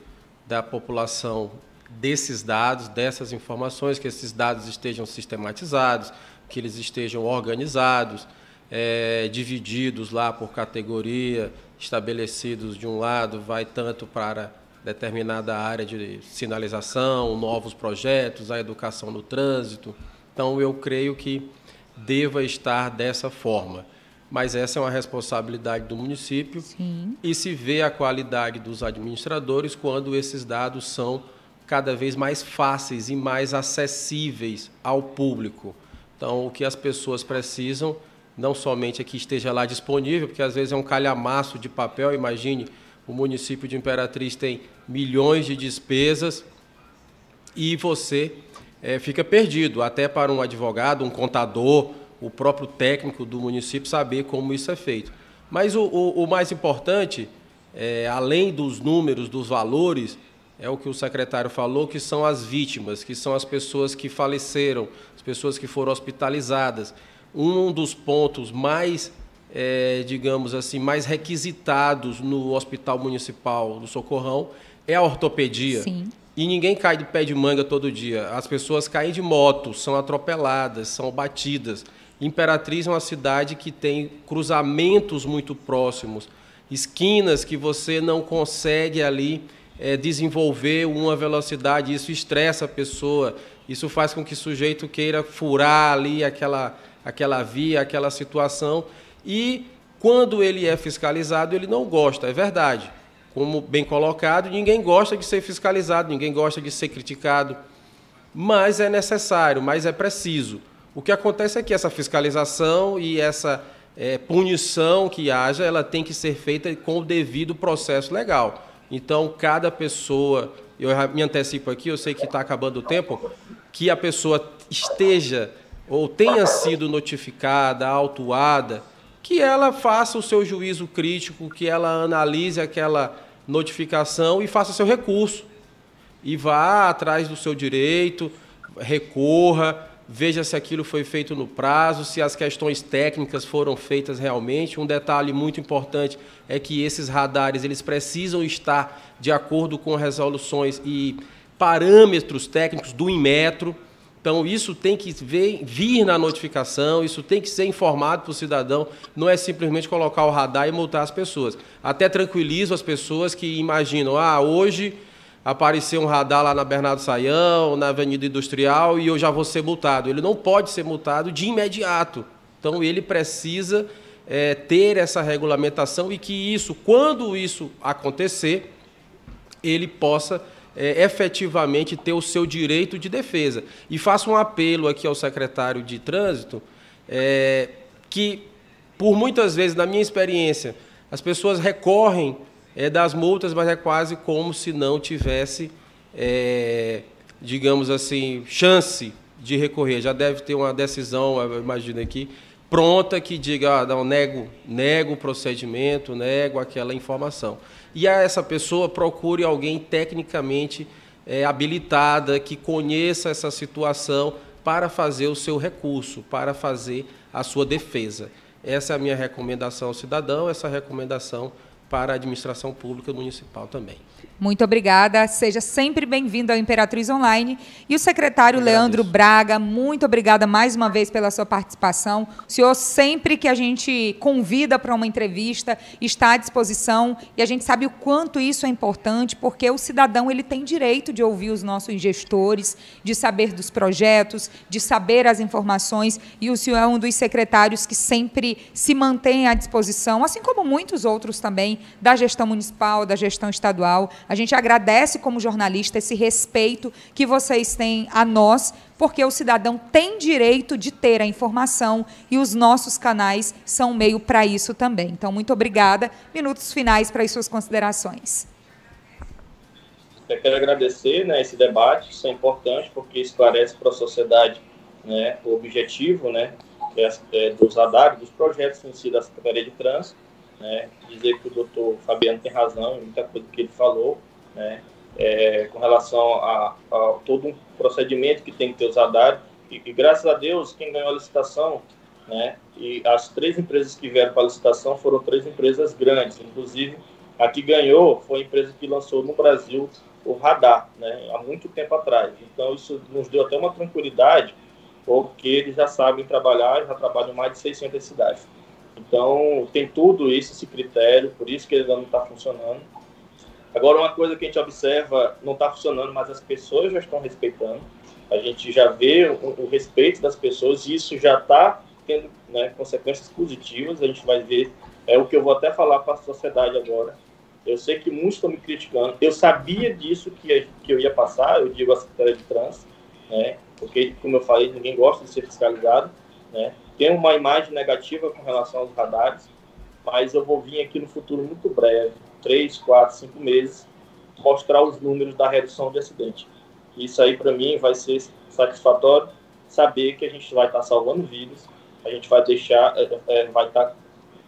da população desses dados, dessas informações, que esses dados estejam sistematizados, que eles estejam organizados, é, divididos lá por categoria, estabelecidos de um lado, vai tanto para determinada área de sinalização, novos projetos, a educação no trânsito. Então, eu creio que deva estar dessa forma. Mas essa é uma responsabilidade do município Sim. e se vê a qualidade dos administradores quando esses dados são cada vez mais fáceis e mais acessíveis ao público. Então, o que as pessoas precisam, não somente é que esteja lá disponível, porque às vezes é um calhamaço de papel, imagine, o município de Imperatriz tem milhões de despesas e você é, fica perdido, até para um advogado, um contador, o próprio técnico do município saber como isso é feito. Mas o, o, o mais importante, é, além dos números, dos valores, é o que o secretário falou, que são as vítimas, que são as pessoas que faleceram, as pessoas que foram hospitalizadas. Um dos pontos mais, é, digamos assim, mais requisitados no Hospital Municipal do Socorrão é a ortopedia. Sim. E ninguém cai de pé de manga todo dia. As pessoas caem de moto, são atropeladas, são batidas. Imperatriz é uma cidade que tem cruzamentos muito próximos, esquinas que você não consegue ali é, desenvolver uma velocidade, isso estressa a pessoa, isso faz com que o sujeito queira furar ali aquela, aquela via, aquela situação, e quando ele é fiscalizado, ele não gosta, é verdade. Como bem colocado, ninguém gosta de ser fiscalizado, ninguém gosta de ser criticado, mas é necessário, mas é preciso, O que acontece é que essa fiscalização e essa é, punição que haja, ela tem que ser feita com o devido processo legal. Então, cada pessoa, eu me antecipo aqui, eu sei que está acabando o tempo, que a pessoa esteja ou tenha sido notificada, autuada, que ela faça o seu juízo crítico, que ela analise aquela notificação e faça seu recurso. E vá atrás do seu direito, recorra, veja se aquilo foi feito no prazo, se as questões técnicas foram feitas realmente. Um detalhe muito importante é que esses radares eles precisam estar de acordo com resoluções e parâmetros técnicos do Inmetro. Então, isso tem que vir na notificação, isso tem que ser informado para o cidadão, não é simplesmente colocar o radar e multar as pessoas. Até tranquilizo as pessoas que imaginam, ah, hoje apareceu um radar lá na Bernardo Saião, na Avenida Industrial, e eu já vou ser multado. Ele não pode ser multado de imediato. Então, ele precisa é, ter essa regulamentação e que isso, quando isso acontecer, ele possa é, efetivamente ter o seu direito de defesa. E faço um apelo aqui ao secretário de Trânsito, é, que, por muitas vezes, na minha experiência, as pessoas recorrem é, das multas, mas é quase como se não tivesse, é, digamos assim, chance de recorrer. Já deve ter uma decisão, imagino aqui, pronta que diga, ah, não, nego, nego o procedimento, nego aquela informação. E a essa pessoa procure alguém tecnicamente é, habilitada, que conheça essa situação para fazer o seu recurso, para fazer a sua defesa. Essa é a minha recomendação ao cidadão, essa recomendação para a administração pública municipal também. Muito obrigada. Seja sempre bem-vindo ao Imperatriz Online. E o secretário Leandro Braga, muito obrigada mais uma vez pela sua participação. O senhor, sempre que a gente convida para uma entrevista, está à disposição. E a gente sabe o quanto isso é importante, porque o cidadão ele tem direito de ouvir os nossos gestores, de saber dos projetos, de saber as informações. E o senhor é um dos secretários que sempre se mantém à disposição, assim como muitos outros também, da gestão municipal, da gestão estadual. A gente agradece como jornalista esse respeito que vocês têm a nós, porque o cidadão tem direito de ter a informação e os nossos canais são meio para isso também. Então, muito obrigada. Minutos finais para as suas considerações. Eu quero agradecer né, esse debate, isso é importante porque esclarece para a sociedade né, o objetivo né, é, é, dos radares, dos projetos em si da Secretaria de Trânsito né, dizer que o doutor Fabiano tem razão em muita coisa que ele falou, né, é, com relação a, a, todo um procedimento que tem que ter os radares, e, e, graças a Deus, quem ganhou a licitação, né, e as três empresas que vieram para a licitação foram três empresas grandes, inclusive a que ganhou foi a empresa que lançou no Brasil o radar, né, há muito tempo atrás. Então, isso nos deu até uma tranquilidade, porque eles já sabem trabalhar, já trabalham em mais de 600 cidades. Então, tem tudo isso, esse critério, por isso que ele não está funcionando. Agora, uma coisa que a gente observa, não está funcionando, mas as pessoas já estão respeitando. A gente já vê o, o respeito das pessoas e isso já está tendo né, consequências positivas. A gente vai ver, é o que eu vou até falar para a sociedade agora. Eu sei que muitos estão me criticando. Eu sabia disso que, que eu ia passar, eu digo a Secretaria de Trânsito, né, porque, como eu falei, ninguém gosta de ser fiscalizado. Né? Tem uma imagem negativa com relação aos radares, mas eu vou vir aqui no futuro muito breve, três, quatro, cinco meses, mostrar os números da redução de acidente. Isso aí para mim vai ser satisfatório saber que a gente vai estar tá salvando vidas, a gente vai deixar, é, é, vai estar tá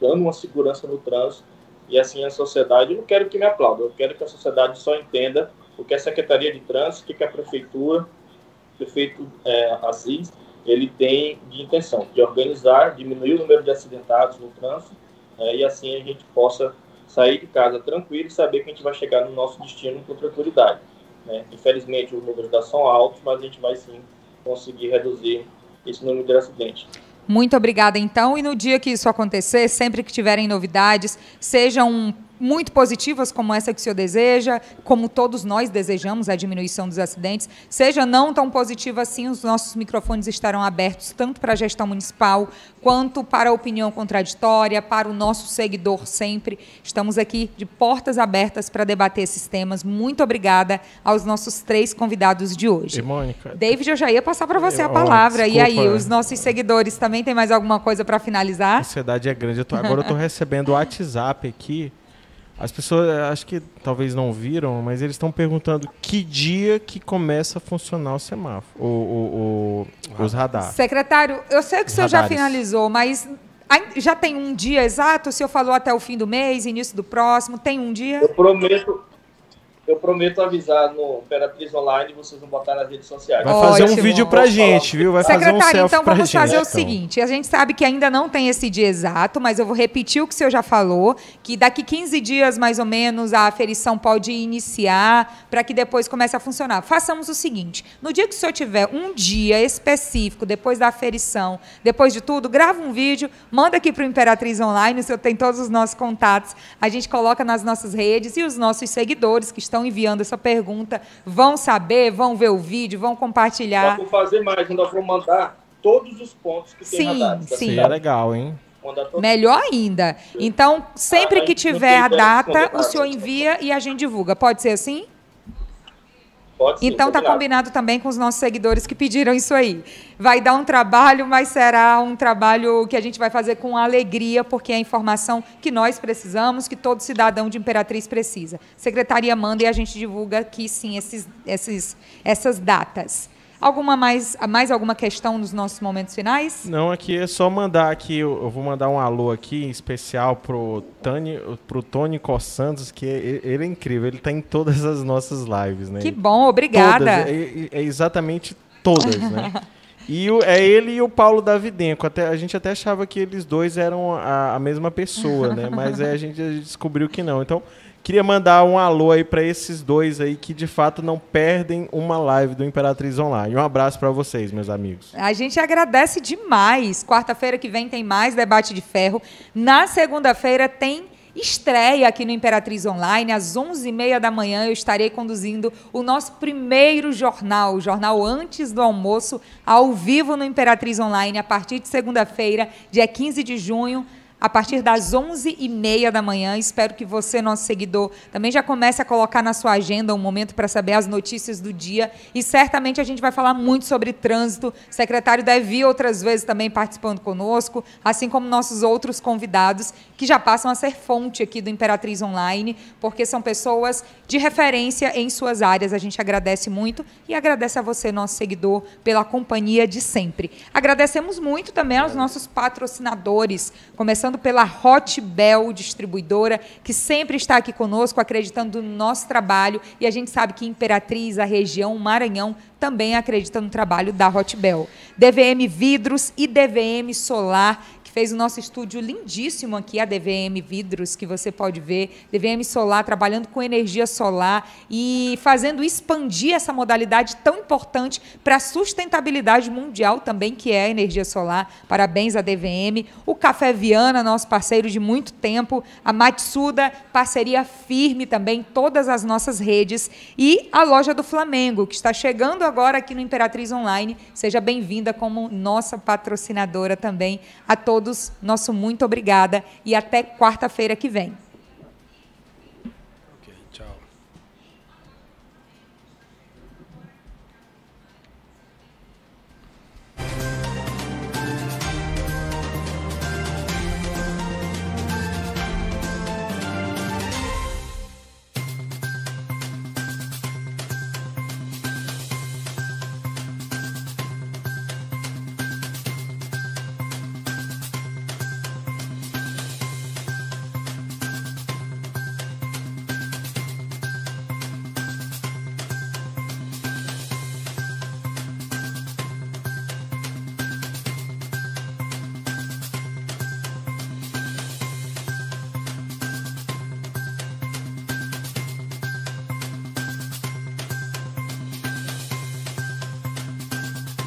dando uma segurança no trânsito e assim a sociedade. Eu não quero que me aplaude, eu quero que a sociedade só entenda o que a Secretaria de Trânsito, o que a Prefeitura, o prefeito é, Aziz ele tem de intenção de organizar, diminuir o número de acidentados no trânsito né, e assim a gente possa sair de casa tranquilo e saber que a gente vai chegar no nosso destino com tranquilidade. Né? Infelizmente, os números da são altos, mas a gente vai sim conseguir reduzir esse número de acidentes. Muito obrigada, então. E no dia que isso acontecer, sempre que tiverem novidades, seja um muito positivas, como essa que o senhor deseja, como todos nós desejamos, a diminuição dos acidentes, seja não tão positiva assim, os nossos microfones estarão abertos tanto para a gestão municipal, quanto para a opinião contraditória, para o nosso seguidor sempre. Estamos aqui de portas abertas para debater esses temas. Muito obrigada aos nossos três convidados de hoje. E Mônica. David, eu já ia passar para você a Eu- palavra. e aí, desculpa. os nossos seguidores também têm mais alguma coisa para A finalizar? ansiedade é grande. Eu tô- agora eu tô recebendo o WhatsApp aqui. As pessoas, eh, acho que talvez não viram, mas eles estão perguntando que dia que começa a funcionar o semáforo, o, o- o- os radares. Secretário, eu sei que o senhor já finalizou, mas já tem um dia exato? O senhor falou até o fim do mês, início do próximo. Tem um dia? Eu prometo, eu prometo avisar no Imperatriz Online, vocês vão botar nas redes sociais. Vai fazer um Ótimo. vídeo pra gente, viu? Vai fazer um Secretário, selfie então pra vamos gente. fazer o seguinte: a gente sabe que ainda não tem esse dia exato, mas eu vou repetir o que o senhor já falou: que daqui 15 dias, mais ou menos, a aferição pode iniciar para que depois comece a funcionar. Façamos o seguinte: no dia que o senhor tiver um dia específico, depois da aferição, depois de tudo, grava um vídeo, manda aqui para o Imperatriz Online, o senhor tem todos os nossos contatos, a gente coloca nas nossas redes e os nossos seguidores que estão enviando essa pergunta vão saber, vão ver o vídeo, vão compartilhar. vou fazer mais, ainda vou mandar todos os pontos que tem Sim, radares. da sim. Cidade. é legal, hein? Melhor ainda. Então, sempre Ah, que tiver a tem data, de o senhor envia e a gente divulga. Pode ser assim? Pode sim, Então tá combinado também com os nossos seguidores que pediram isso aí. Vai dar um trabalho, mas será um trabalho que a gente vai fazer com alegria, porque é a informação que nós precisamos, que todo cidadão de Imperatriz precisa. Secretaria manda e a gente divulga aqui sim esses, esses, essas datas. Alguma mais, mais alguma questão nos nossos momentos finais? Não, aqui é só mandar aqui, eu vou mandar um alô aqui em especial pro Tony, pro Tony Cossantos, que é- ele é incrível, ele tá em todas as nossas lives, né? Que bom, obrigada. Todas, é, é- é exatamente todas, né? E o- é ele e o Paulo Davidenko. Até, a gente até achava que eles dois eram a, a mesma pessoa, né? Mas aí a gente descobriu que não. Então, queria mandar um alô aí pra esses dois aí que de fato não perdem uma live do Imperatriz Online. Um abraço pra vocês, meus amigos. A gente agradece demais. Quarta-feira que vem tem mais debate de ferro. Na segunda-feira tem estreia aqui no Imperatriz Online. Às 11h30 da manhã eu estarei conduzindo o nosso primeiro jornal, o jornal antes do almoço, ao vivo no Imperatriz Online, a partir de segunda-feira, dia 15 de junho. A partir das 11h30 da manhã, espero que você, nosso seguidor, também já comece a colocar na sua agenda um momento para saber as notícias do dia. E certamente a gente vai falar muito sobre trânsito. O secretário deve vir outras vezes também participando conosco, assim como nossos outros convidados, que já passam a ser fonte aqui do Imperatriz Online, porque são pessoas de referência em suas áreas. A gente agradece muito e agradece a você, nosso seguidor, pela companhia de sempre. Agradecemos muito também aos nossos patrocinadores, começando pela Hot Bell Distribuidora, que sempre está aqui conosco, acreditando no nosso trabalho. E a gente sabe que Imperatriz, a região, Maranhão, também acredita no trabalho da Hot Bell. DVM Vidros e DVM Solar, fez o nosso estúdio lindíssimo aqui, a DVM Vidros, que você pode ver. DVM Solar trabalhando com energia solar e fazendo expandir essa modalidade tão importante para a sustentabilidade mundial também, que é a energia solar. Parabéns à DVM. O Café Viana, nosso parceiro de muito tempo. A Matsuda, parceria firme também, todas as nossas redes. E a loja do Flamengo, que está chegando agora aqui no Imperatriz Online. Seja bem-vinda como nossa patrocinadora também. A todos, nosso muito obrigada e até quarta-feira que vem.